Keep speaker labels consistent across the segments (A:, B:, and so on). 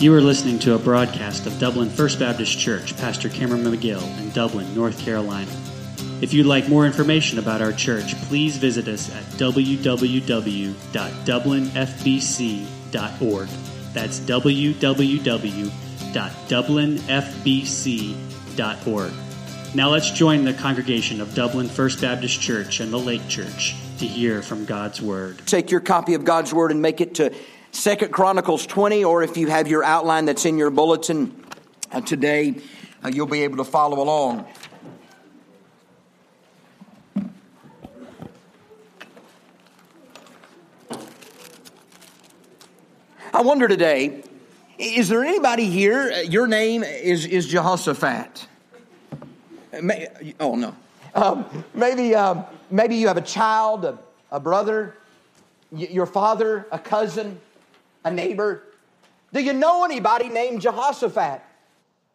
A: You are listening to a broadcast of Dublin First Baptist Church, Pastor Cameron McGill in Dublin, North Carolina. If you'd like more information about our church, please visit us at www.dublinfbc.org. That's www.dublinfbc.org. Now let's join the congregation of Dublin First Baptist Church and the Lake Church to hear from God's Word.
B: Take your copy of God's Word and make it to Second Chronicles 20, or if you have your outline that's in your bulletin uh, today, uh, you'll be able to follow along. I wonder today, is there anybody here? uh, Your name is, is Jehoshaphat. May, oh no. Um, maybe, um, maybe you have a child, a, a brother, y- your father, a cousin, a neighbor. Do you know anybody named Jehoshaphat?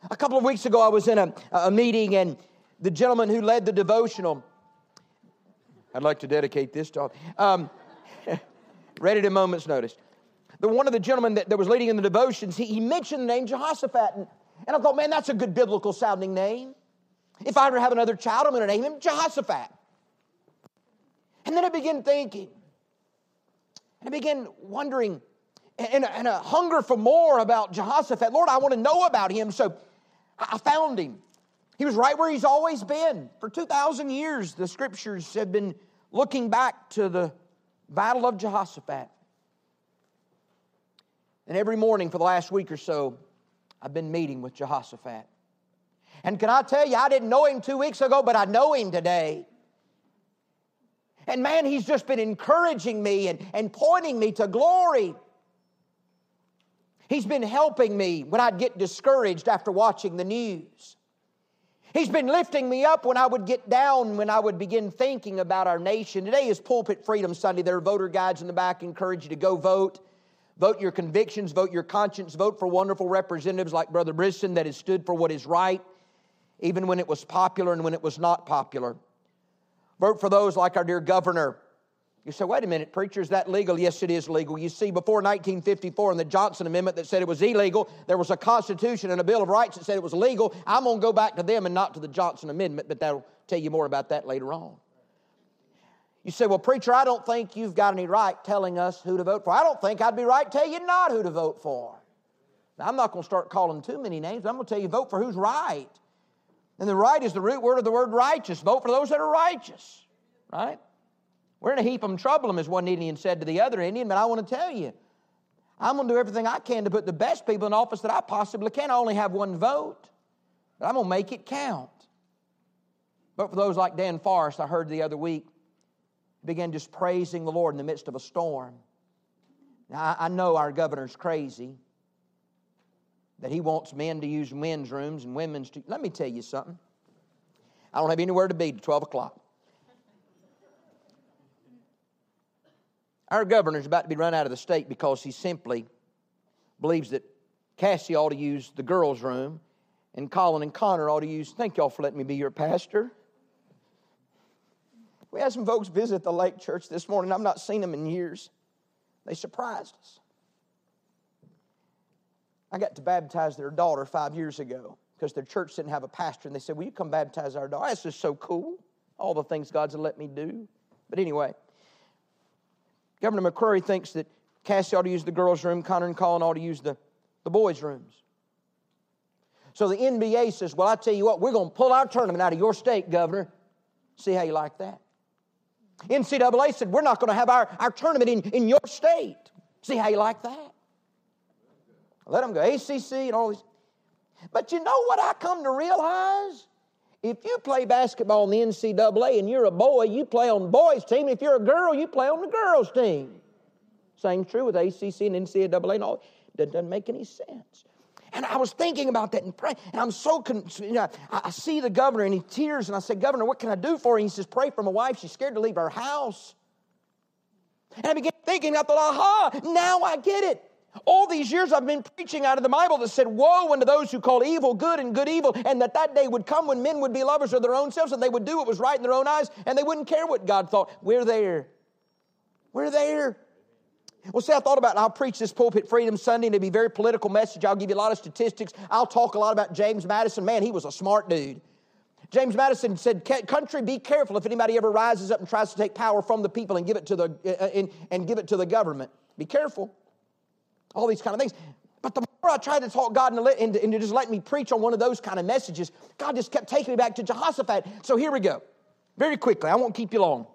B: A couple of weeks ago, I was in a, a meeting, and the gentleman who led the devotional, I'd like to dedicate this to, um, read it a moment's notice. The one of the gentlemen that, that was leading in the devotions, he, he mentioned the name Jehoshaphat, and, and I thought, man, that's a good biblical sounding name. If I ever have another child, I'm going to name him Jehoshaphat. And then I began thinking, and I began wondering, and, and a hunger for more about Jehoshaphat. Lord, I want to know about him. So I found him. He was right where he's always been. For 2,000 years, the scriptures have been looking back to the battle of Jehoshaphat. And every morning for the last week or so, I've been meeting with Jehoshaphat. And can I tell you, I didn't know him two weeks ago, but I know him today. And man, he's just been encouraging me and, and pointing me to glory. He's been helping me when I'd get discouraged after watching the news. He's been lifting me up when I would get down, when I would begin thinking about our nation. Today is Pulpit Freedom Sunday. There are voter guides in the back. Encourage you to go vote. Vote your convictions, vote your conscience, vote for wonderful representatives like Brother Brisson that has stood for what is right, even when it was popular and when it was not popular. Vote for those like our dear governor. You say, wait a minute, preacher, is that legal? Yes, it is legal. You see, before 1954 in the Johnson Amendment that said it was illegal, there was a Constitution and a Bill of Rights that said it was legal. I'm going to go back to them and not to the Johnson Amendment, but that'll tell you more about that later on. You say, well, preacher, I don't think you've got any right telling us who to vote for. I don't think I'd be right to tell you not who to vote for. Now, I'm not going to start calling too many names. I'm going to tell you vote for who's right. And the right is the root word of the word righteous. Vote for those that are righteous, right? We're in a heap of trouble, as one Indian said to the other Indian, but I want to tell you, I'm going to do everything I can to put the best people in office that I possibly can. I only have one vote, but I'm going to make it count. But for those like Dan Forest, I heard the other week, began just praising the Lord in the midst of a storm. Now, I, know our governor's crazy, that he wants men to use men's rooms and women's to. Let me tell you something. I don't have anywhere to be to 12 o'clock. Our governor is about to be run out of the state because he simply believes that Cassie ought to use the girls' room and Colin and Connor ought to use. Thank y'all for letting me be your pastor. We had some folks visit the Lake Church this morning. I've not seen them in years. They surprised us. I got to baptize their daughter five years ago because their church didn't have a pastor, and they said, Will you come baptize our daughter? That's just so cool. All the things God's let me do. But anyway, Governor McCrory thinks that Cassie ought to use the girls' room, Connor and Colin ought to use the, the boys' rooms. So the NBA says, Well, I tell you what, we're going to pull our tournament out of your state, Governor. See how you like that? NCAA said, We're not going to have our, our tournament in, in your state. See how you like that? Let them go. ACC and all these. But you know what I come to realize? If you play basketball in the NCAA and you're a boy, you play on the boys' team. If you're a girl, you play on the girls' team. Same true with ACC and NCAA and all. That It doesn't make any sense. And I was thinking about that and praying. And I'm so, con- you know, I, I see the governor and he tears. And I said, Governor, what can I do for you? He says, Pray for my wife. She's scared to leave her house. And I began thinking, I thought, aha, now I get it. All these years I've been preaching out of the Bible that said, Woe unto those who call evil good and good evil, and that that day would come when men would be lovers of their own selves and they would do what was right in their own eyes and they wouldn't care what God thought. We're there. We're there. Well, see, I thought about it. I'll preach this Pulpit Freedom Sunday, and it'll be a very political message. I'll give you a lot of statistics. I'll talk a lot about James Madison. Man, he was a smart dude. James Madison said, "Country, be careful if anybody ever rises up and tries to take power from the people and give it to the uh, and, and give it to the government. Be careful." All these kind of things. But the more I tried to talk God into, into, into just letting me preach on one of those kind of messages, God just kept taking me back to Jehoshaphat. So here we go, very quickly. I won't keep you long.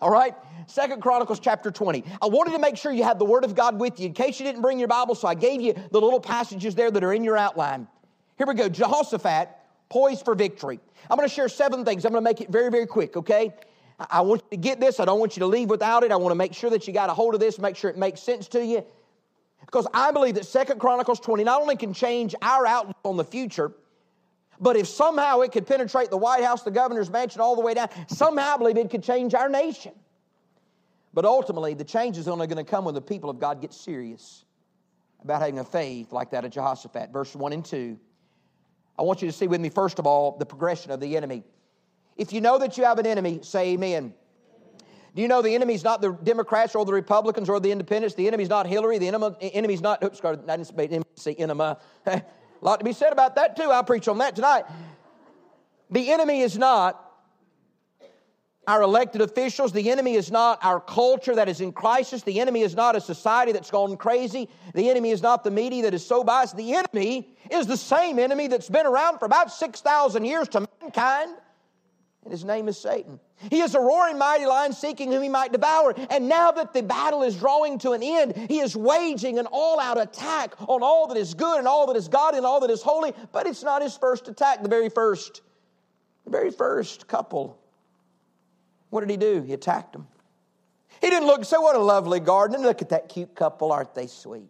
B: All right? Second Chronicles chapter 20. I wanted to make sure you had the Word of God with you in case you didn't bring your Bible, so I gave you the little passages there that are in your outline. Here we go. Jehoshaphat, poised for victory. I'm going to share seven things. I'm going to make it very, very quick, okay? I want you to get this. I don't want you to leave without it. I want to make sure that you got a hold of this, make sure it makes sense to you. Because I believe that Second Chronicles 20 not only can change our outlook on the future, but if somehow it could penetrate the White House, the governor's mansion, all the way down, somehow I believe it could change our nation. But ultimately, the change is only going to come when the people of God get serious about having a faith like that of Jehoshaphat. Verse 1 and 2. I want you to see with me, first of all, the progression of the enemy. If you know that you have an enemy, say amen. Do you know the enemy's not the Democrats or the Republicans or the independents? The enemy's not Hillary. The enemy, enemy's not, oops, I didn't say enema. A lot to be said about that too. I'll preach on that tonight. The enemy is not our elected officials. The enemy is not our culture that is in crisis. The enemy is not a society that's gone crazy. The enemy is not the media that is so biased. The enemy is the same enemy that's been around for about 6,000 years to mankind, and his name is Satan. He is a roaring mighty lion seeking whom he might devour. And now that the battle is drawing to an end, he is waging an all out attack on all that is good and all that is God and all that is holy. But it's not his first attack, the very first. The very first couple. What did he do? He attacked them. He didn't look and say, What a lovely garden. And look at that cute couple. Aren't they sweet?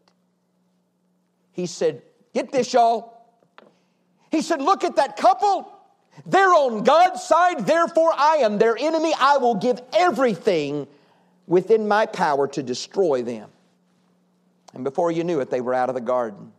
B: He said, Get this, y'all. He said, Look at that couple. They're on God's side, therefore I am their enemy. I will give everything within my power to destroy them. And before you knew it, they were out of the garden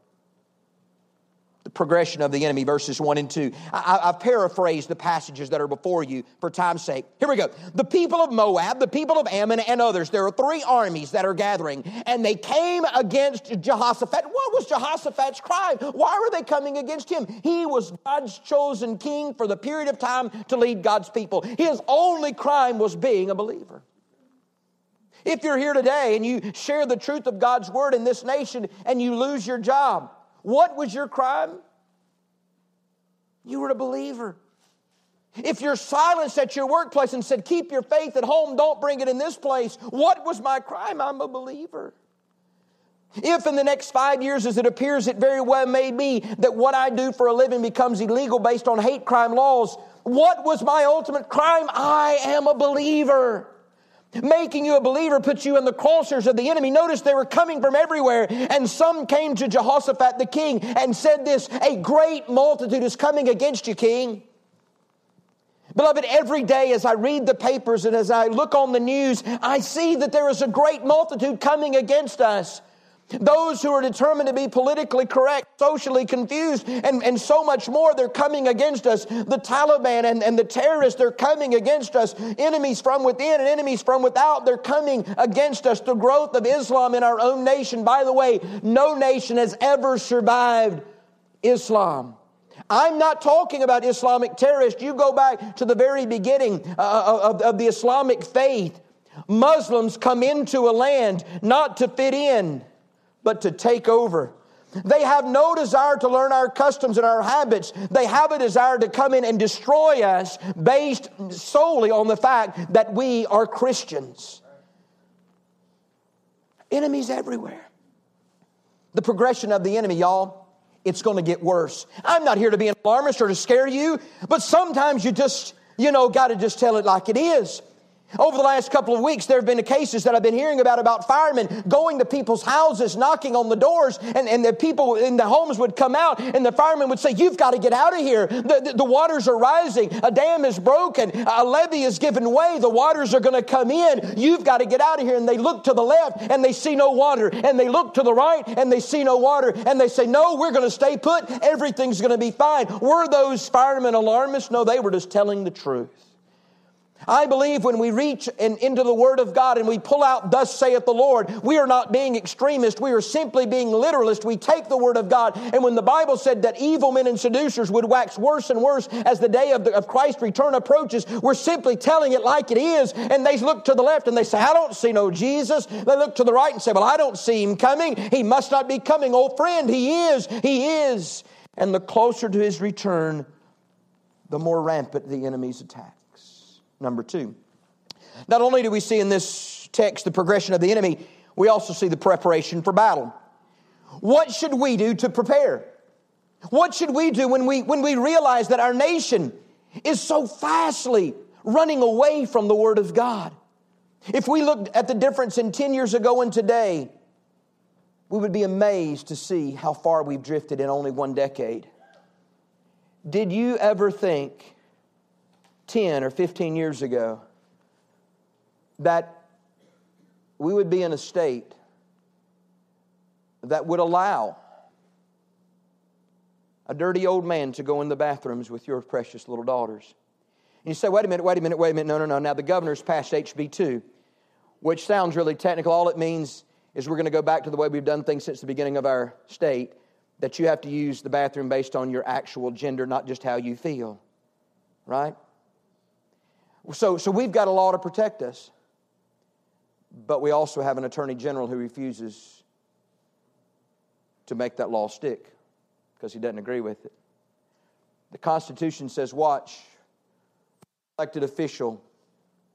B: progression of the enemy, verses 1 and 2. I, have paraphrased the passages that are before you for time's sake. Here we go. The people of Moab, the people of Ammon, and others, there are three armies that are gathering, and they came against Jehoshaphat. What was Jehoshaphat's crime? Why were they coming against him? He was God's chosen king for the period of time to lead God's people. His only crime was being a believer. If you're here today and you share the truth of God's word in this nation and you lose your job, what was your crime? You were a believer. If you're silenced at your workplace and said, Keep your faith at home, don't bring it in this place, what was my crime? I'm a believer. If in the next five years, as it appears it very well may be, that what I do for a living becomes illegal based on hate crime laws, what was my ultimate crime? I am a believer. Making you a believer puts you in the crosshairs of the enemy. Notice they were coming from everywhere, and some came to Jehoshaphat the king and said this A great multitude is coming against you, king. Beloved, every day as I read the papers and as I look on the news, I see that there is a great multitude coming against us. Those who are determined to be politically correct, socially confused, and, and so much more, they're coming against us. The Taliban and, and the terrorists, they're coming against us. Enemies from within and enemies from without, they're coming against us. The growth of Islam in our own nation, by the way, no nation has ever survived Islam. I'm not talking about Islamic terrorists. You go back to the very beginning uh, of, of the Islamic faith. Muslims come into a land not to fit in but to take over. They have no desire to learn our customs and our habits. They have a desire to come in and destroy us based solely on the fact that we are Christians. Enemies everywhere. The progression of the enemy, y'all, it's going to get worse. I'm not here to be an alarmist or to scare you, but sometimes you just, you know, got to just tell it like it is. Over the last couple of weeks, there have been cases that I've been hearing about about firemen going to people's houses, knocking on the doors, and, and the people in the homes would come out, and the firemen would say, You've got to get out of here. The, the, the waters are rising. A dam is broken. A levee is given way. The waters are going to come in. You've got to get out of here. And they look to the left, and they see no water. And they look to the right, and they see no water. And they say, No, we're going to stay put. Everything's going to be fine. Were those firemen alarmists? No, they were just telling the truth. I believe when we reach in, into the Word of God and we pull out, Thus saith the Lord, we are not being extremist. We are simply being literalist. We take the Word of God. And when the Bible said that evil men and seducers would wax worse and worse as the day of, the, of Christ's return approaches, we're simply telling it like it is. And they look to the left and they say, I don't see no Jesus. They look to the right and say, Well, I don't see him coming. He must not be coming. Old friend, he is. He is. And the closer to his return, the more rampant the enemy's attack. Number two. Not only do we see in this text the progression of the enemy, we also see the preparation for battle. What should we do to prepare? What should we do when we, when we realize that our nation is so fastly running away from the Word of God? If we looked at the difference in 10 years ago and today, we would be amazed to see how far we've drifted in only one decade. Did you ever think 10 or 15 years ago that we would be in a state that would allow a dirty old man to go in the bathrooms with your precious little daughters. And you say, wait a minute, wait a minute, wait a minute. No, no, no. Now the governor's passed HB2, which sounds really technical. All it means is we're going to go back to the way we've done things since the beginning of our state, that you have to use the bathroom based on your actual gender, not just how you feel. Right? So, so we've got a law to protect us, but we also have an attorney general who refuses to make that law stick because he doesn't agree with it. The Constitution says, watch, elected official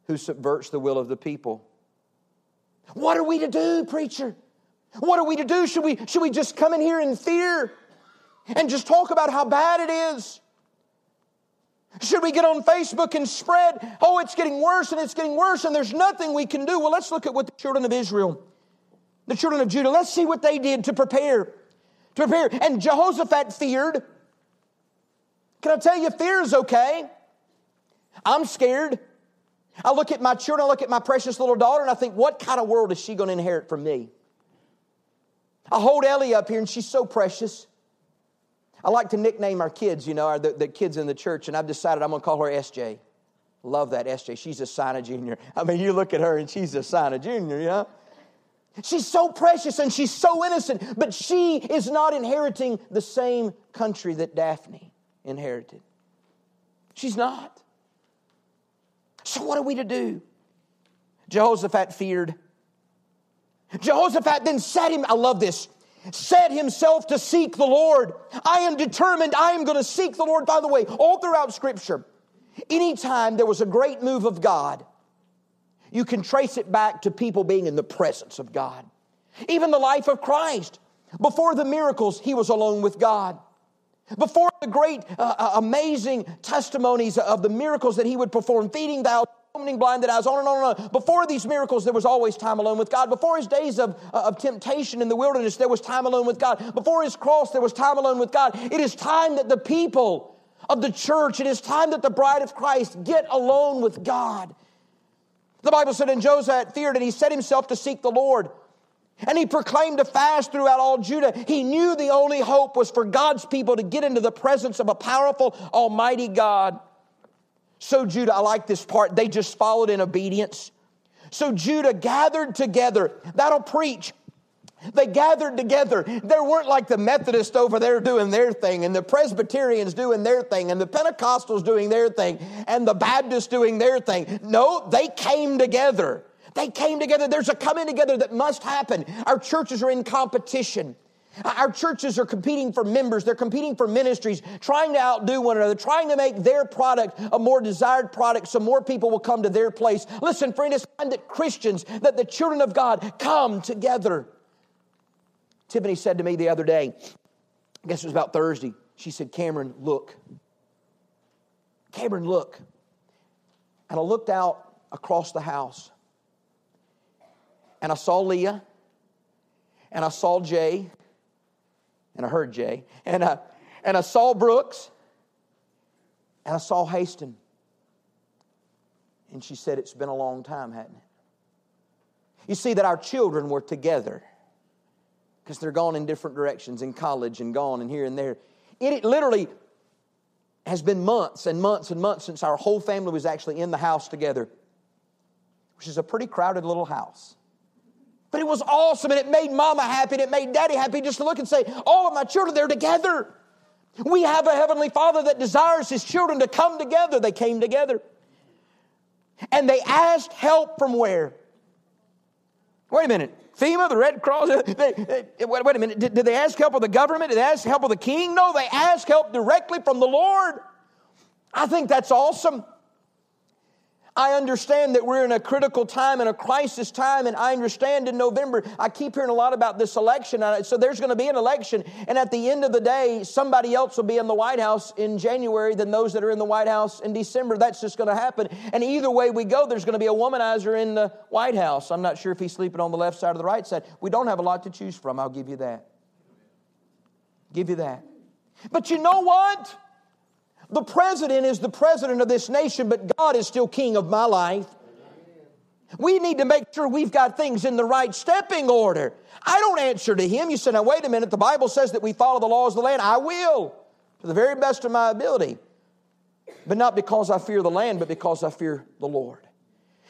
B: who subverts the will of the people. What are we to do, preacher? What are we to do? Should we, should we just come in here in fear and just talk about how bad it is? Should we get on Facebook and spread, oh, it's getting worse and it's getting worse and there's nothing we can do? Well, let's look at what the children of Israel, the children of Judah, let's see what they did to prepare. To prepare. And Jehoshaphat feared. Can I tell you, fear is okay? I'm scared. I look at my children, I look at my precious little daughter, and I think, what kind of world is she going to inherit from me? I hold Ellie up here, and she's so precious. I like to nickname our kids, you know, our, the, the kids in the church, and I've decided I'm going to call her SJ. Love that SJ. She's a sign of junior. I mean, you look at her and she's a sign of junior, you know? She's so precious and she's so innocent, but she is not inheriting the same country that Daphne inherited. She's not. So, what are we to do? Jehoshaphat feared. Jehoshaphat then set him, I love this, set himself to seek the Lord. I am determined, I am going to seek the Lord. By the way, all throughout Scripture, anytime there was a great move of God, you can trace it back to people being in the presence of God. Even the life of Christ. Before the miracles, he was alone with God. Before the great, uh, uh amazing testimonies of the miracles that he would perform, feeding thou opening blinded eyes, on and on and on. Before these miracles, there was always time alone with God. Before his days of, uh, of temptation in the wilderness, there was time alone with God. Before his cross, there was time alone with God. It is time that the people of the church, it is time that the bride of Christ get alone with God. The Bible said, And Joseph feared, and he set himself to seek the Lord. And he proclaimed a fast throughout all Judah. He knew the only hope was for God's people to get into the presence of a powerful, almighty God. So, Judah, I like this part, they just followed in obedience. So, Judah gathered together. That'll preach. They gathered together. There weren't like the Methodists over there doing their thing, and the Presbyterians doing their thing, and the Pentecostals doing their thing, and the Baptists doing their thing. No, they came together. They came together. There's a coming together that must happen. Our churches are in competition. Our churches are competing for members, they're competing for ministries, trying to outdo one another, trying to make their product a more desired product so more people will come to their place. Listen, friend, it's time that Christians, that the children of God come together. Tiffany said to me the other day, I guess it was about Thursday, she said, Cameron, look. Cameron, look. And I looked out across the house and I saw Leah and I saw Jay and I heard Jay, and I, and I saw Brooks, and I saw Haston. And she said, It's been a long time, hadn't it? You see, that our children were together because they're gone in different directions in college and gone and here and there. It, it literally, has been months and months and months since our whole family was actually in the house together, which is a pretty crowded little house. But it was awesome and it made mama happy and it made daddy happy just to look and say, all of my children, they're together. We have a heavenly father that desires his children to come together. They came together. And they asked help from where? Wait a minute. FEMA, the Red Cross, they, they, wait, a minute. Did, did they ask help of the government? Did they ask help of the king? No, they asked help directly from the Lord. I think that's awesome. I understand that we're in a critical time and a crisis time, and I understand in November, I keep hearing a lot about this election. So there's going to be an election, and at the end of the day, somebody else will be in the White House in January than those that are in the White House in December. That's just going to happen. And either way we go, there's going to be a womanizer in the White House. I'm not sure if he's sleeping on the left side or the right side. We don't have a lot to choose from, I'll give you that. Give you that. But you know what? The president is the president of this nation, but God is still king of my life. We need to make sure we've got things in the right stepping order. I don't answer to him. You say, now wait a minute, the Bible says that we follow the laws of the land. I will, to the very best of my ability. But not because I fear the land, but because I fear the Lord.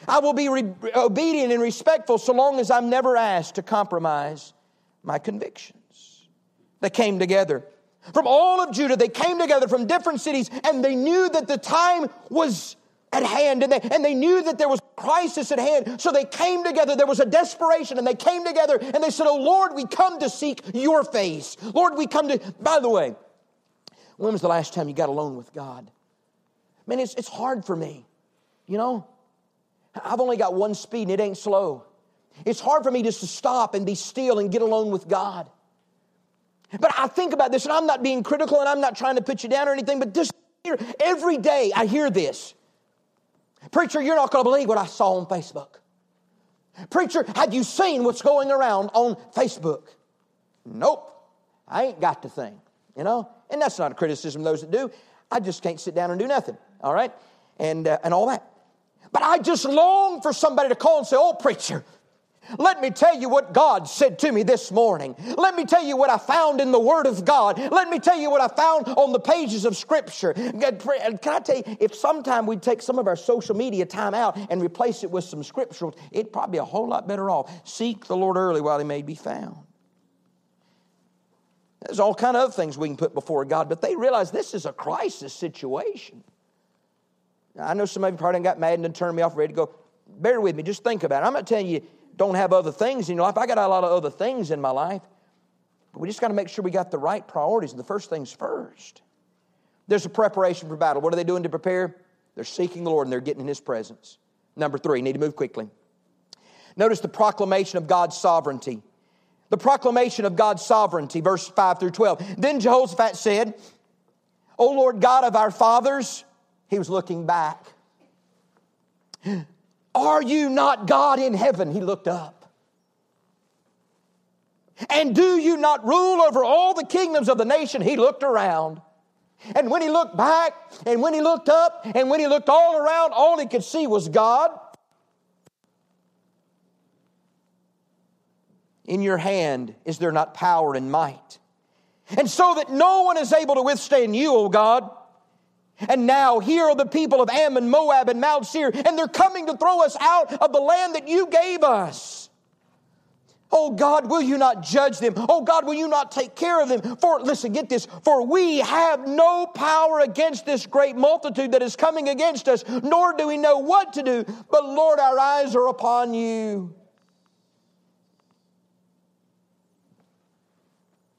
B: I will be re- obedient and respectful so long as I'm never asked to compromise my convictions. They came together from all of Judah. They came together from different cities and they knew that the time was at hand and they, and they knew that there was crisis at hand. So they came together. There was a desperation and they came together and they said, Oh Lord, we come to seek your face. Lord, we come to, by the way, when was the last time you got alone with God? Man, it's, it's hard for me. You know, I've only got one speed and it ain't slow. It's hard for me just to stop and be still and get alone with God. But I think about this, and I'm not being critical and I'm not trying to put you down or anything, but just here, every day I hear this. Preacher, you're not going to believe what I saw on Facebook. Preacher, have you seen what's going around on Facebook? Nope. I ain't got the thing, you know? And that's not a criticism of those that do. I just can't sit down and do nothing, all right? And, uh, and all that. But I just long for somebody to call and say, Oh, preacher, let me tell you what God said to me this morning. Let me tell you what I found in the Word of God. Let me tell you what I found on the pages of Scripture. Uh, can I tell you, if sometime we take some of our social media time out and replace it with some scriptural, it'd probably be a whole lot better off. Seek the Lord early while he may be found. There's all kind of other things we can put before God, but they realize this is a crisis situation. Now, I know some of you probably got mad and turned me off, ready to go. Bear with me, just think about it. I'm not telling you don't have other things in your life. I got a lot of other things in my life. But we just got to make sure we got the right priorities. And The first things first. There's a preparation for battle. What are they doing to prepare? They're seeking the Lord and they're getting in His presence. Number three, need to move quickly. Notice the proclamation of God's sovereignty. The proclamation of God's sovereignty, verse 5 through 12. Then Jehoshaphat said, O Lord God of our fathers, he was looking back. Are you not God in heaven? He looked up. And do you not rule over all the kingdoms of the nation? He looked around. And when he looked back, and when he looked up, and when he looked all around, all he could see was God. In your hand is there not power and might? And so that no one is able to withstand you, O God. And now here are the people of Ammon, Moab, and Mount Seir, and they're coming to throw us out of the land that you gave us. Oh God, will you not judge them? Oh God, will you not take care of them? For, listen, get this, for we have no power against this great multitude that is coming against us, nor do we know what to do, but Lord, our eyes are upon you.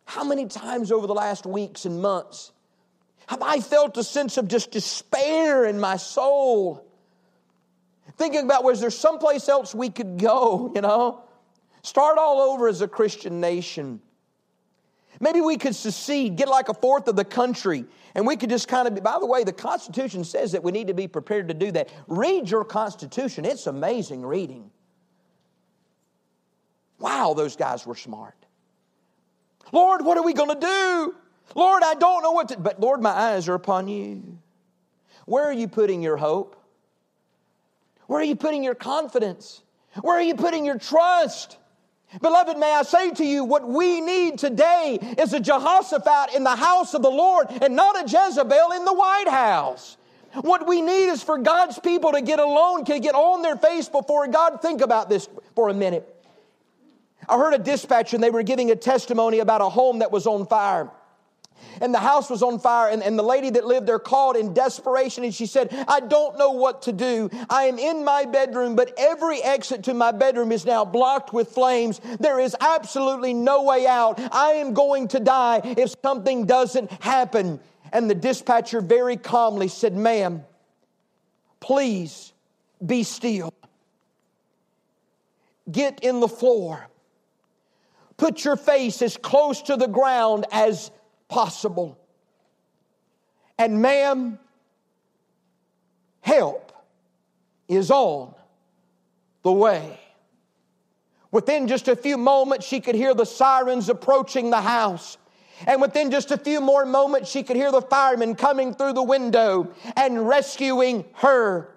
B: How many times over the last weeks and months have I felt a sense of just despair in my soul? Thinking about was there someplace else we could go, you know? Start all over as a Christian nation. Maybe we could secede, get like a fourth of the country, and we could just kind of be. By the way, the Constitution says that we need to be prepared to do that. Read your Constitution, it's amazing reading. Wow, those guys were smart. Lord, what are we going to do? Lord, I don't know what to, but Lord, my eyes are upon you. Where are you putting your hope? Where are you putting your confidence? Where are you putting your trust? Beloved, may I say to you, what we need today is a Jehoshaphat in the house of the Lord and not a Jezebel in the White House. What we need is for God's people to get alone, to get on their face before God. Think about this for a minute. I heard a dispatcher and they were giving a testimony about a home that was on fire and the house was on fire. And, and the lady that lived there called in desperation and she said, I don't know what to do. I am in my bedroom, but every exit to my bedroom is now blocked with flames. There is absolutely no way out. I am going to die if something doesn't happen. And the dispatcher very calmly said, Ma'am, please be still. Get in the floor. Put your face as close to the ground as possible. And, ma'am, help is on the way. Within just a few moments, she could hear the sirens approaching the house. And within just a few more moments, she could hear the firemen coming through the window and rescuing her.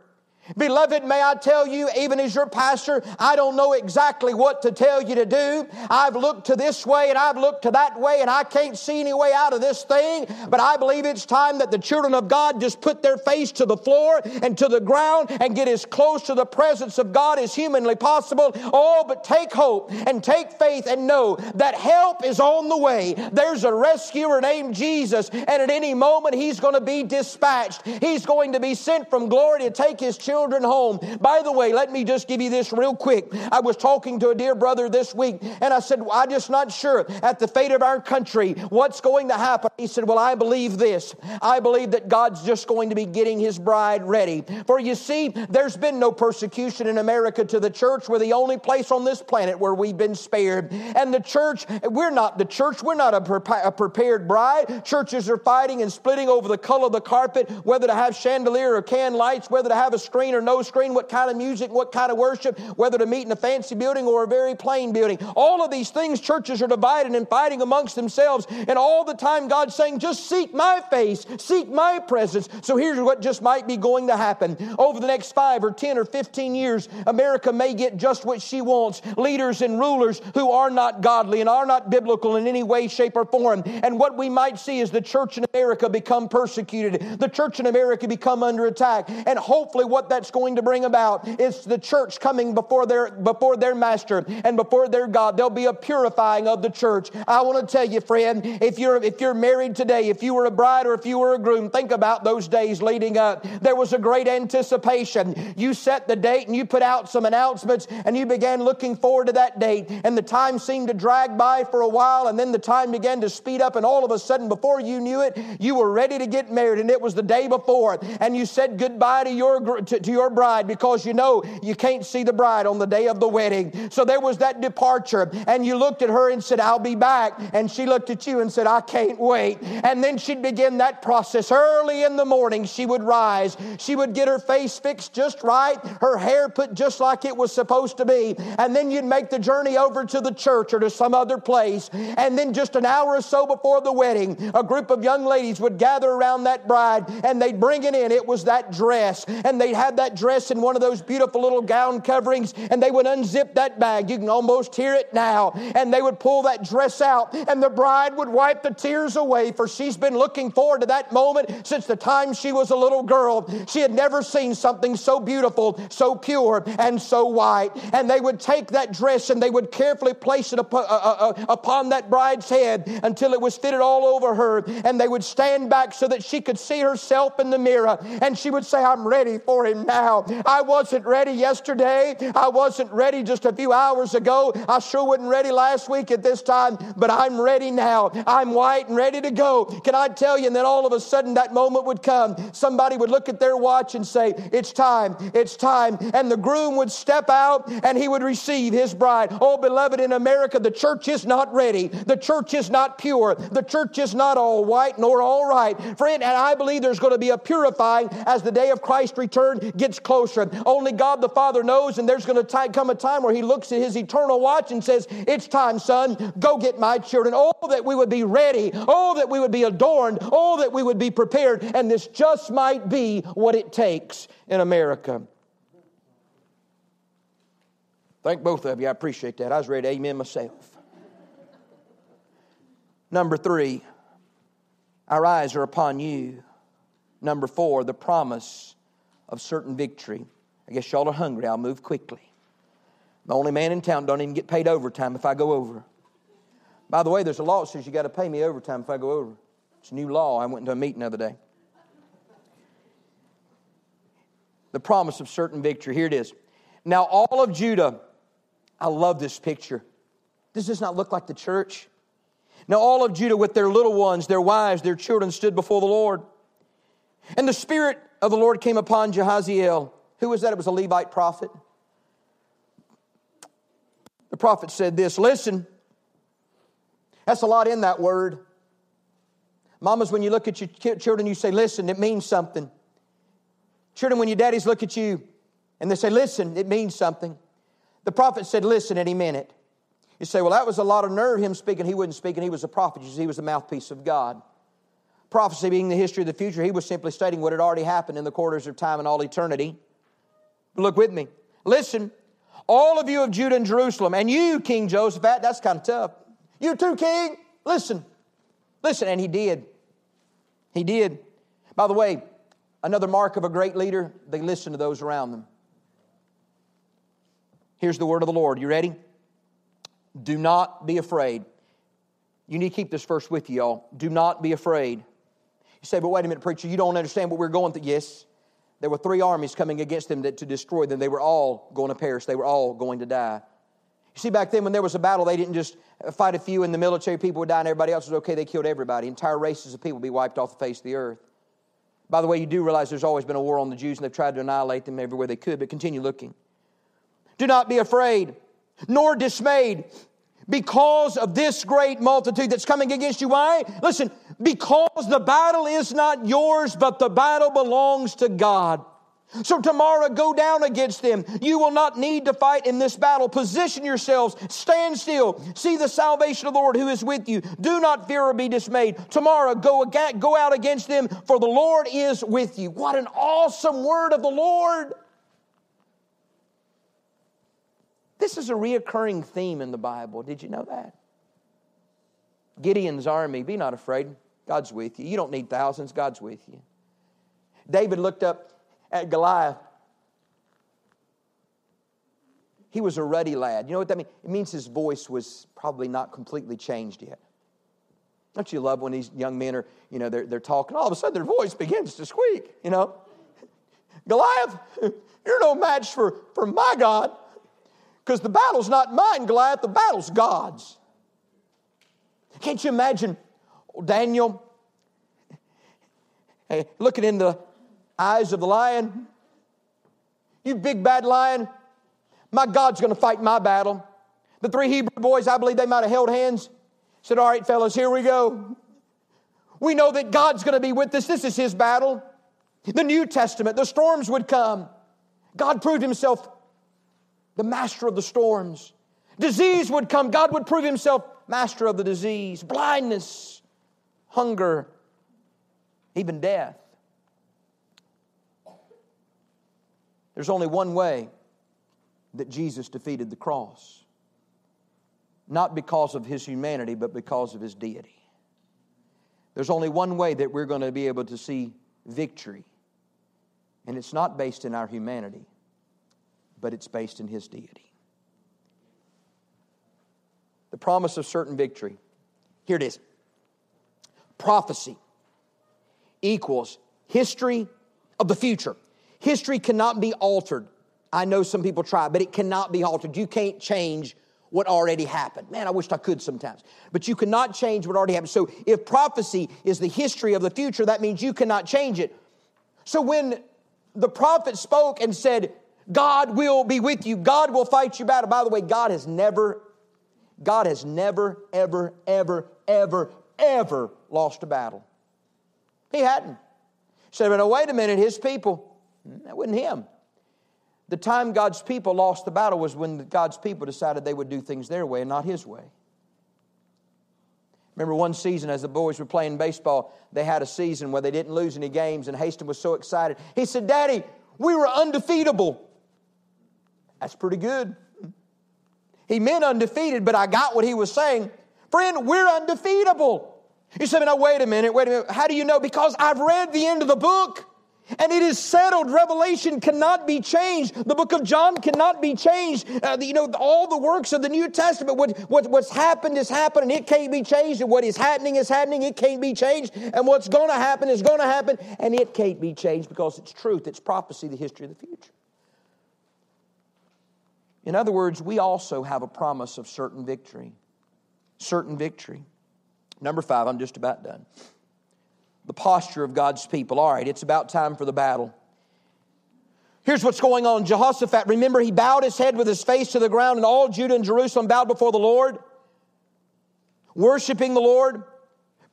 B: Beloved, may I tell you, even as your pastor, I don't know exactly what to tell you to do. I've looked to this way and I've looked to that way and I can't see any way out of this thing. But I believe it's time that the children of God just put their face to the floor and to the ground and get as close to the presence of God as humanly possible. Oh, but take hope and take faith and know that help is on the way. There's a rescuer named Jesus, and at any moment he's going to be dispatched. He's going to be sent from glory to take his children children home. By the way, let me just give you this real quick. I was talking to a dear brother this week, and I said, I'm just not sure at the fate of our country what's going to happen. He said, Well, I believe this. I believe that God's just going to be getting his bride ready. For you see, there's been no persecution in America to the church. We're the only place on this planet where we've been spared. And the church, we're not the church, we're not a prepared bride. Churches are fighting and splitting over the color of the carpet, whether to have chandelier or can lights, whether to have a screen screen or no screen, what kind of music, what kind of worship, whether to meet in a fancy building or a very plain building. All of these things, churches are divided and fighting amongst themselves. And all the time, God's saying, just seek my face, seek my presence. So here's what just might be going to happen. Over the next five or 10 or 15 years, America may get just what she wants leaders and rulers who are not godly and are not biblical in any way, shape, or form. And what we might see is the church in America become persecuted, the church in America become under attack. And hopefully, what that that's going to bring about. It's the church coming before their, before their master and before their God. There'll be a purifying of the church. I want to tell you, friend, if you're, if you're married today, if you were a bride or if you were a groom, think about those days leading up. There was a great anticipation. You set the date and you put out some announcements and you began looking forward to that date. And the time seemed to drag by for a while and then the time began to speed up. And all of a sudden, before you knew it, you were ready to get married and it was the day before. And you said goodbye to your, to, to your bride because you know you can't see the bride on the day of the wedding. So there was that departure, and you looked at her and said, I'll be back. And she looked at you and said, I can't wait. And then she'd begin that process. Early in the morning, she would rise. She would get her face fixed just right, her hair put just like it was supposed to be. And then you'd make the journey over to the church or to some other place. And then just an hour or so before the wedding, a group of young ladies would gather around that bride and they'd bring it in. It was that dress. And they'd have that dress in one of those beautiful little gown coverings and they would unzip that bag. You can almost hear it now. And they would pull that dress out and the bride would wipe the tears away for she's been looking forward to that moment since the time she was a little girl. She had never seen something so beautiful, so pure, and so white. And they would take that dress and they would carefully place it upon, uh, uh, uh, upon that bride's head until it was fitted all over her. And they would stand back so that she could see herself in the mirror. And she would say, I'm ready for him now. I wasn't ready yesterday. I wasn't ready just a few hours ago. I sure wasn't ready last week at this time, but I'm ready now. I'm white and ready to go. Can I tell you? And then all of a sudden that moment would come. Somebody would look at their watch and say, It's time, it's time. And the groom would step out and he would receive his bride. Oh, beloved, in America, the church is not ready. The church is not pure. The church is not all white nor all right. Friend, and I believe there's going to be a purifying as the day of Christ's return gets closer. Only God the Father knows, and there's going to come a time where He looks at His eternal watch and says, It's time, son, go get my children. Oh, that we would be ready. Oh, that we would be adorned. Oh, that we would be prepared. And this just might be what it takes in America. Thank both of you. I appreciate that. I was ready amen myself. Number three, our eyes are upon you. Number four, the promise of certain victory. I guess y'all are hungry. I'll move quickly. The only man in town don't even get paid overtime if I go over. By the way, there's a law that says you got to pay me overtime if I go over. It's a new law. I went into a meeting the other day. The promise of certain victory. Here it is. Now, all of Judah, I love this picture. This does not look like the church? Now, all of Judah, with their little ones, their wives, their children, stood before the Lord. And the Spirit of the Lord came upon Jehaziel. Who was that? It was a Levite prophet. The prophet said this Listen, that's a lot in that word. Mamas, when you look at your children, you say, Listen, it means something. Children, when your daddies look at you and they say, Listen, it means something. The prophet said, Listen, and he meant it. You say, Well, that was a lot of nerve, him speaking. He wasn't speaking, he was a prophet. He was the mouthpiece of God. Prophecy being the history of the future, he was simply stating what had already happened in the quarters of time and all eternity. Look with me. Listen, all of you of Judah and Jerusalem, and you, King Joseph, that's kind of tough. You too, King, listen. Listen, and he did. He did. By the way, another mark of a great leader, they listen to those around them. Here's the word of the Lord. You ready? Do not be afraid. You need to keep this verse with you, y'all. Do not be afraid. You say, but wait a minute, preacher, you don't understand what we're going through. Yes, there were three armies coming against them to destroy them. They were all going to perish, they were all going to die. You see, back then when there was a battle, they didn't just fight a few and the military people would die and everybody else was okay. They killed everybody. Entire races of people would be wiped off the face of the earth. By the way, you do realize there's always been a war on the Jews and they've tried to annihilate them everywhere they could, but continue looking. Do not be afraid, nor dismayed because of this great multitude that's coming against you. Why? Listen, because the battle is not yours, but the battle belongs to God. So tomorrow go down against them. You will not need to fight in this battle. Position yourselves. Stand still. See the salvation of the Lord who is with you. Do not fear or be dismayed. Tomorrow go, go out against them, for the Lord is with you. What an awesome word of the Lord. This is a reoccurring theme in the Bible. Did you know that? Gideon's army, be not afraid. God's with you. You don't need thousands, God's with you. David looked up at Goliath. He was a ruddy lad. You know what that means? It means his voice was probably not completely changed yet. Don't you love when these young men are, you know, they're, they're talking, all of a sudden their voice begins to squeak, you know? Goliath, you're no match for, for my God. Because the battle's not mine, Goliath, the battle's God's. Can't you imagine oh, Daniel hey, looking in the eyes of the lion? You big bad lion, my God's to fight my battle. The three Hebrew boys, I believe they might have held hands, said, All right, fellas, here we go. We know that God's to be with us. This is his battle. The New Testament, the storms would come. God proved himself the master of the storms. Disease would come, God would prove himself master of the disease, blindness, hunger, even death. There's only one way that Jesus defeated the cross. Not because of his humanity, but because of his deity. There's only one way that we're going to be able to see victory, and it's not based in our humanity, but it's based in his deity. The promise of certain victory. Here it is prophecy equals history of the future. History cannot be altered. I know some people try, but it cannot be altered. You can't change what already happened. Man, I wish I could sometimes. But you cannot change what already happened. So if prophecy is the history of the future, that means you cannot change it. So when the prophet spoke and said, God will be with you. God will fight your battle. By the way, God has never, God has never, ever, ever, ever, ever lost a battle. He hadn't. He said, but wait a minute, his people, that wasn't him. The time God's people lost the battle was when God's people decided they would do things their way and not his way. Remember one season as the boys were playing baseball, they had a season where they didn't lose any games, and Haston was so excited. He said, Daddy, we were undefeatable. That's pretty good. He meant undefeated, but I got what he was saying. Friend, we're undefeatable. You say, now wait a minute, wait a minute. How do you know? Because I've read the end of the book. And it is settled. Revelation cannot be changed. The book of John cannot be changed. Uh, you know, all the works of the New Testament, what, what, what's happened is happened and it can't be changed. And what is happening is happening, it can't be changed. And what's going to happen is going to happen and it can't be changed because it's truth, it's prophecy, the history of the future. In other words, we also have a promise of certain victory. Certain victory. Number five, I'm just about done the posture of God's people. All right, it's about time for the battle. Here's what's going on. Jehoshaphat, remember, he bowed his head with his face to the ground, and all Judah and Jerusalem bowed before the Lord, worshiping the Lord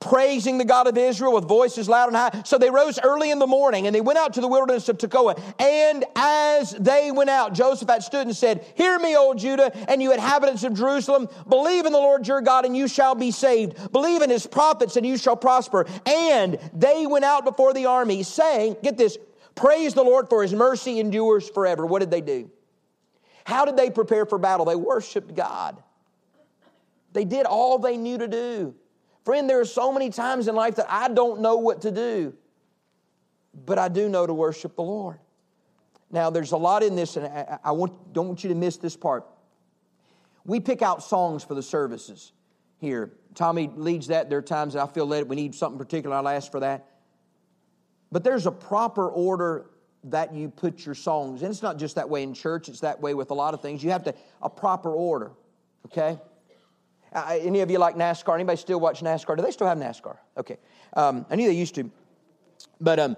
B: praising the God of Israel with voices loud and high. So they rose early in the morning and they went out to the wilderness of Tekoa. And as they went out, Jehoshaphat stood and said, Hear me, O Judah, and you inhabitants of Jerusalem. Believe in the Lord your God, and you shall be saved. Believe in his prophets, and you shall prosper. And they went out before the army, saying, Get this, praise the Lord for his mercy endures forever. What did they do? How did they prepare for battle? They worshiped God. They did all they knew to do. Friend, there are so many times in life that I don't know what to do, but I do know to worship the Lord. Now, there's a lot in this, and I, want, don't want you to miss this part. We pick out songs for the services here. Tommy leads that. There are times that I feel led we need something particular, I'll ask for that. But there's a proper order that you put your songs. And it's not just that way in church, it's that way with a lot of things. You have to, a proper order, okay? Uh, any of you like NASCAR? Anybody still watch NASCAR? Do they still have NASCAR? Okay. Um, I knew they used to. But um,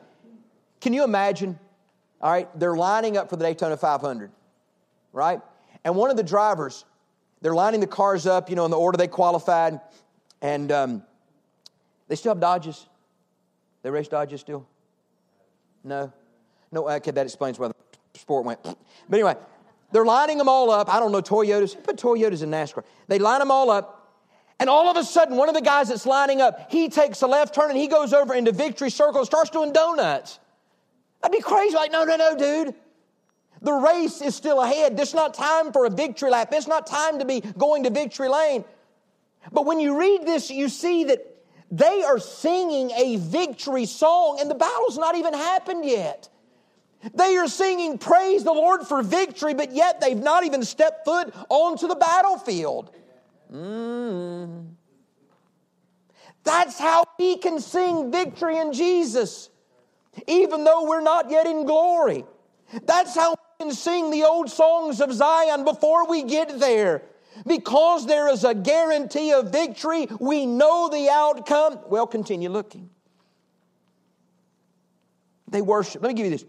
B: can you imagine? All right, they're lining up for the Daytona 500, right? And one of the drivers, they're lining the cars up, you know, in the order they qualified, and um, they still have Dodges. They race Dodges still? No? No, okay, that explains why the sport went. But anyway, they're lining them all up. I don't know Toyotas. Put Toyotas in NASCAR. They line them all up. And all of a sudden, one of the guys that's lining up, he takes a left turn and he goes over into victory circle and starts doing donuts. That'd be crazy. Like, no, no, no, dude. The race is still ahead. It's not time for a victory lap. It's not time to be going to victory lane. But when you read this, you see that they are singing a victory song and the battle's not even happened yet. They are singing praise the Lord for victory, but yet they've not even stepped foot onto the battlefield. Mm. That's how we can sing victory in Jesus, even though we're not yet in glory. That's how we can sing the old songs of Zion before we get there. Because there is a guarantee of victory, we know the outcome. Well, continue looking. They worship. Let me give you this.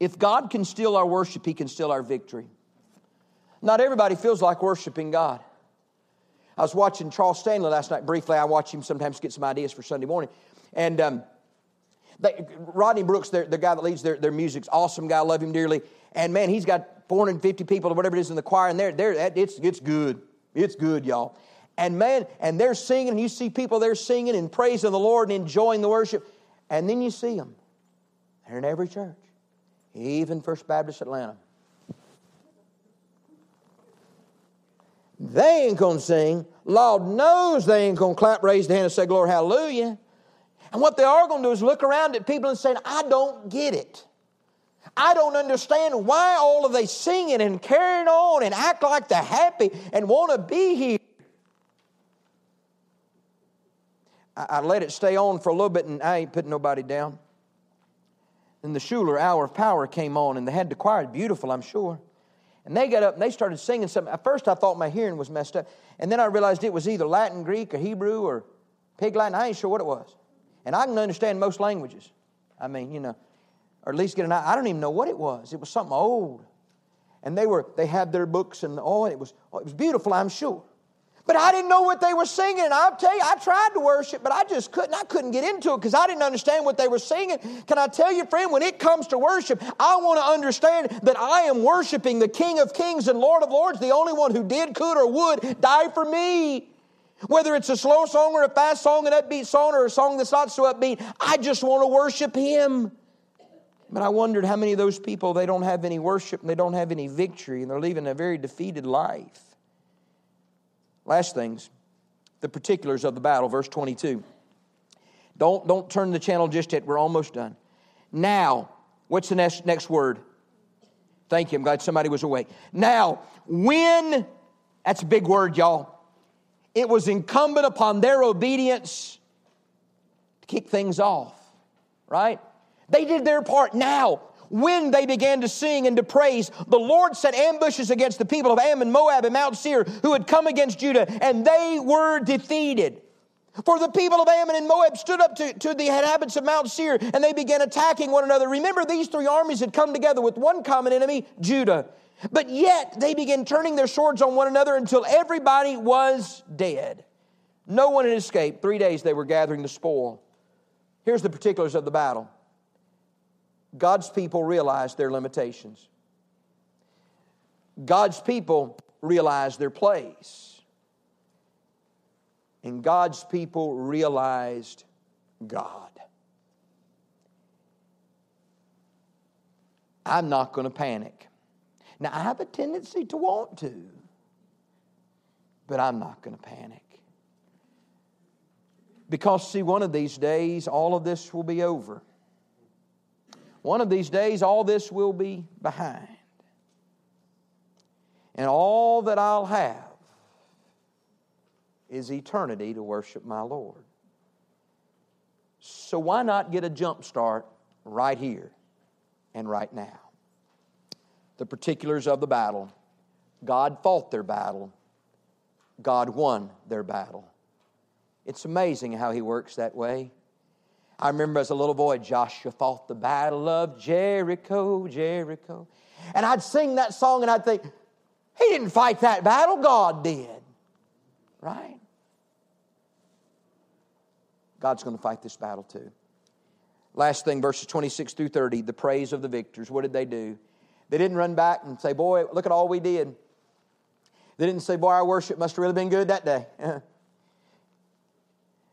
B: If God can steal our worship, He can steal our victory. Not everybody feels like worshiping God. I was watching Charles Stanley last night briefly. I watch him sometimes get some ideas for Sunday morning. And um, they, Rodney Brooks, the, guy that leads their, their music's awesome guy. I love him dearly. And man, he's got 450 people or whatever it is in the choir, and they're, they're, it's, it's good. It's good, y'all. And man, and they're singing, and you see people there singing and praising the Lord and enjoying the worship. And then you see them. They're in every church even First Baptist Atlanta. They ain't gonna sing. Lord knows they ain't gonna clap, raise the hand, and say, Glory, hallelujah. And what they are gonna do is look around at people and say, I don't get it. I don't understand why all of they singing and carrying on and act like they're happy and want to be here. I, I let it stay on for a little bit and I ain't putting nobody down. Then the Schuller Hour of Power came on, and they had the choir, beautiful, I'm sure. And they got up and they started singing something. At first, I thought my hearing was messed up. And then I realized it was either Latin, Greek, or Hebrew, or Pig Latin. I ain't sure what it was. And I can understand most languages. I mean, you know, or at least get an I don't even know what it was. It was something old. And they were, they had their books and oh, it was, oh, it was beautiful, I'm sure. But I didn't know what they were singing. And I'll tell you, I tried to worship, but I just couldn't. I couldn't get into it because I didn't understand what they were singing. Can I tell you, friend, when it comes to worship, I want to understand that I am worshiping the King of Kings and Lord of Lords, the only one who did, could, or would die for me. Whether it's a slow song or a fast song, an upbeat song or a song that's not so upbeat, I just want to worship Him. But I wondered how many of those people, they don't have any worship and they don't have any victory and they're living a very defeated life. Last things, the particulars of the battle, verse 22. Don't, don't turn the channel just yet. We're almost done. Now, what's the next, next word? Thank you. I'm glad somebody was awake. Now, when, that's a big word, y'all. It was incumbent upon their obedience to kick things off, right? They did their part. Now, when they began to sing and to praise, the Lord set ambushes against the people of Ammon, Moab, and Mount Seir who had come against Judah, and they were defeated. For the people of Ammon and Moab stood up to, to the inhabitants of Mount Seir and they began attacking one another. Remember, these three armies had come together with one common enemy, Judah. But yet they began turning their swords on one another until everybody was dead. No one had escaped. Three days they were gathering the spoil. Here's the particulars of the battle God's people realized their limitations, God's people realized their place and God's people realized God. I'm not going to panic. Now, I have a tendency to want to, but I'm not going to panic. Because, see, one of these days, all of this will be over. One of these days, all this will be behind. And all that I'll have is eternity to worship my Lord. So why not get a jump start right here and right now? The particulars of the battle God fought their battle, God won their battle. It's amazing how He works that way. I remember as a little boy, Joshua fought the battle of Jericho, Jericho. And I'd sing that song and I'd think, He didn't fight that battle, God did. Right? God's going to fight this battle too. Last thing, verses 26 through 30, the praise of the victors. What did they do? They didn't run back and say, Boy, look at all we did. They didn't say, Boy, our worship must have really been good that day.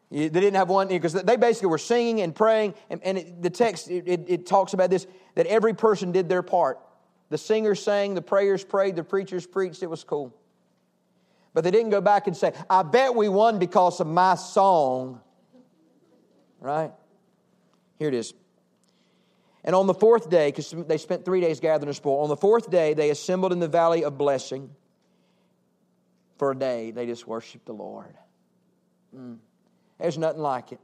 B: They didn't have one because they basically were singing and praying, and, and it, the text it, it, it, talks about this that every person did their part. The singers sang, the prayers prayed, the preachers preached. It was cool, but they didn't go back and say, "I bet we won because of my song." Right? Here it is. And on the fourth day, because they spent three days gathering the spoil, on the fourth day they assembled in the valley of blessing. For a day, they just worshiped the Lord. Mm. There's nothing like it.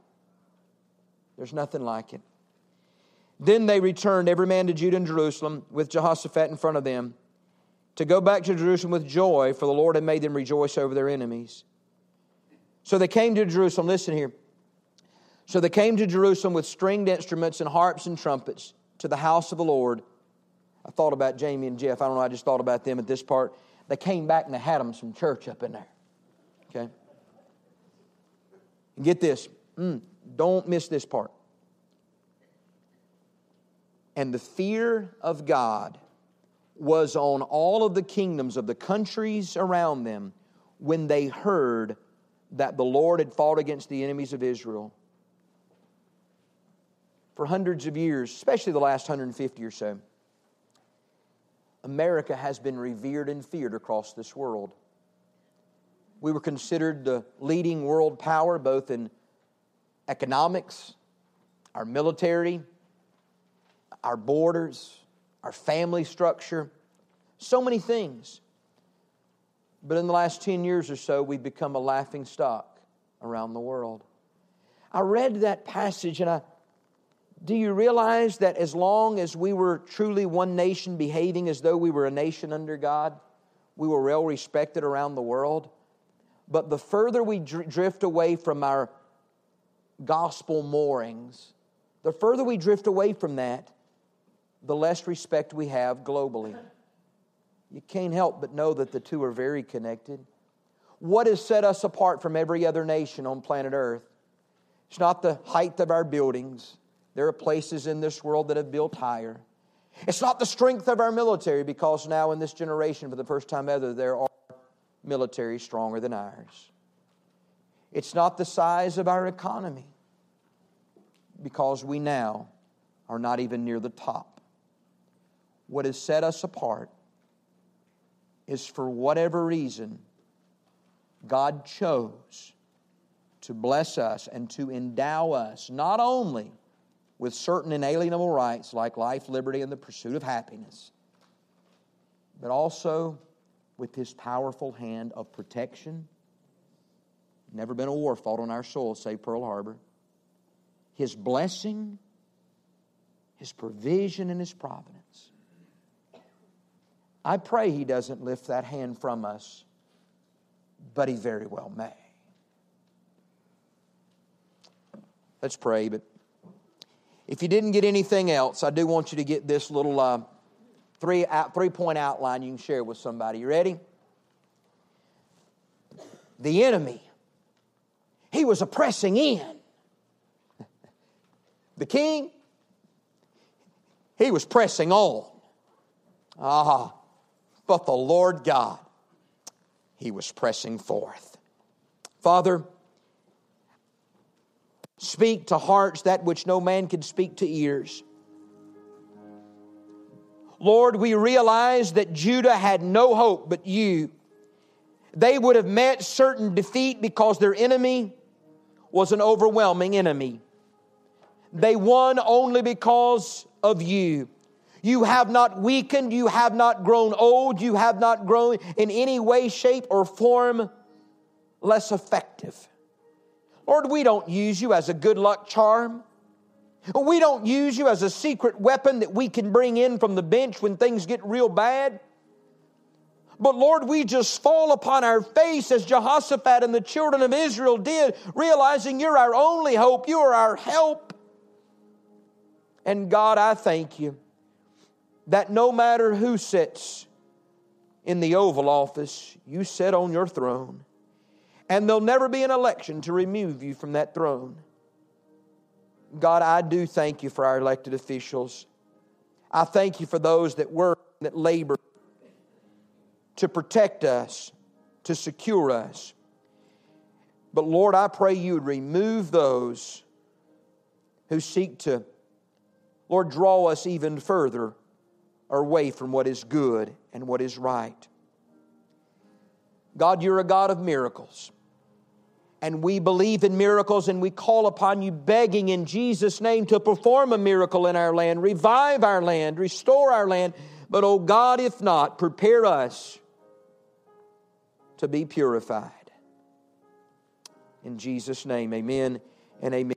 B: There's nothing like it. Then they returned, every man to Judah and Jerusalem, with Jehoshaphat in front of them, to go back to Jerusalem with joy, for the Lord had made them rejoice over their enemies. So they came to Jerusalem. Listen here. So they came to Jerusalem with stringed instruments and harps and trumpets to the house of the Lord. I thought about Jamie and Jeff. I don't know, I just thought about them at this part. They came back and they had them some church up in there. Okay? And get this. Mm, don't miss this part. And the fear of God was on all of the kingdoms of the countries around them when they heard that the Lord had fought against the enemies of Israel for hundreds of years, especially the last 150 or so, America has been revered and feared across this world. We were considered the leading world power both in economics, our military, our borders, our family structure, so many things. But in the last 10 years or so, we've become a laughing stock around the world. I read that passage and I do you realize that as long as we were truly one nation behaving as though we were a nation under God, we were well respected around the world? But the further we drift away from our gospel moorings, the further we drift away from that, the less respect we have globally. You can't help but know that the two are very connected. What has set us apart from every other nation on planet Earth? It's not the height of our buildings, there are places in this world that have built higher. It's not the strength of our military because now in this generation, for the first time ever, there are military stronger than ours. It's not the size of our economy because we now are not even near the top. What has set us apart is for whatever reason, God chose to bless us and to endow us not only with certain inalienable rights like life, liberty, and the pursuit of happiness, but also with His powerful hand of protection. Never been a war fought on our soil, save Pearl Harbor. His blessing, His provision, and His providence. I pray He doesn't lift that hand from us, but He very well may. Let's pray, but if you didn't get anything else, I do want you to get this little uh, three, out, three point outline you can share with somebody. You ready? The enemy, he was oppressing in. The king, he was pressing on. Ah, but the Lord God, he was pressing forth. Father, speak to hearts that which no man can speak to ears. Lord, we realize that Judah had no hope but you. They would have met certain defeat because their enemy was an overwhelming enemy. They won only because of you. You have not weakened, you have not grown old, you have not grown in any way, shape, or form less effective. Lord, we don't use you as a good luck charm. We don't use you as a secret weapon that we can bring in from the bench when things get real bad. But Lord, we just fall upon our face as Jehoshaphat and the children of Israel did, realizing you're our only hope, you are our help. And God, I thank you that no matter who sits in the Oval Office, you sit on your throne. And there'll never be an election to remove you from that throne. God, I do thank you for our elected officials. I thank you for those that work, that labor to protect us, to secure us. But Lord, I pray you would remove those who seek to, Lord, draw us even further away from what is good and what is right. God, you're a God of miracles and we believe in miracles and we call upon you begging in Jesus' name to perform a miracle in our land, revive our land, restore our land. But, oh God, if not, prepare us to be purified. In Jesus' name, amen and amen.